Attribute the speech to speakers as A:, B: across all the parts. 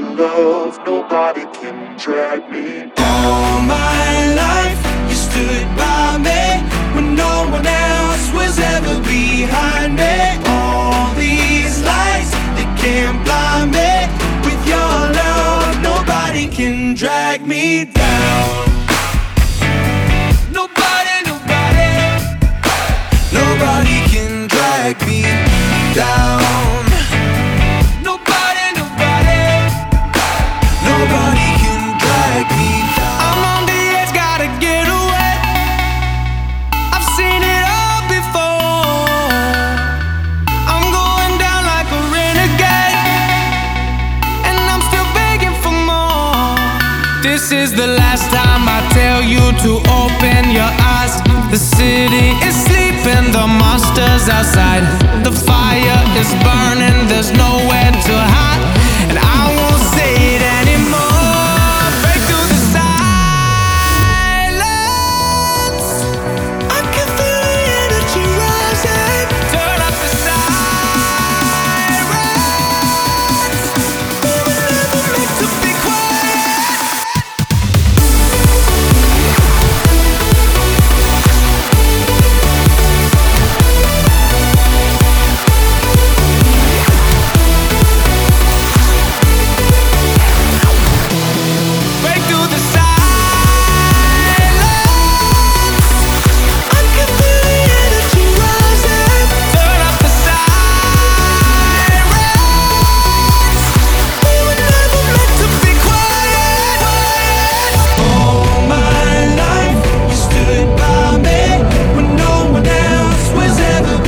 A: love, nobody can drag me down. All my life, you stood by me when no one else was ever behind me. All these lights, they can't blind me. With your love, nobody can drag me down.
B: This is the last time I tell you to open your eyes. The city is sleeping, the monsters outside. The fire is burning, there's nowhere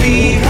A: ever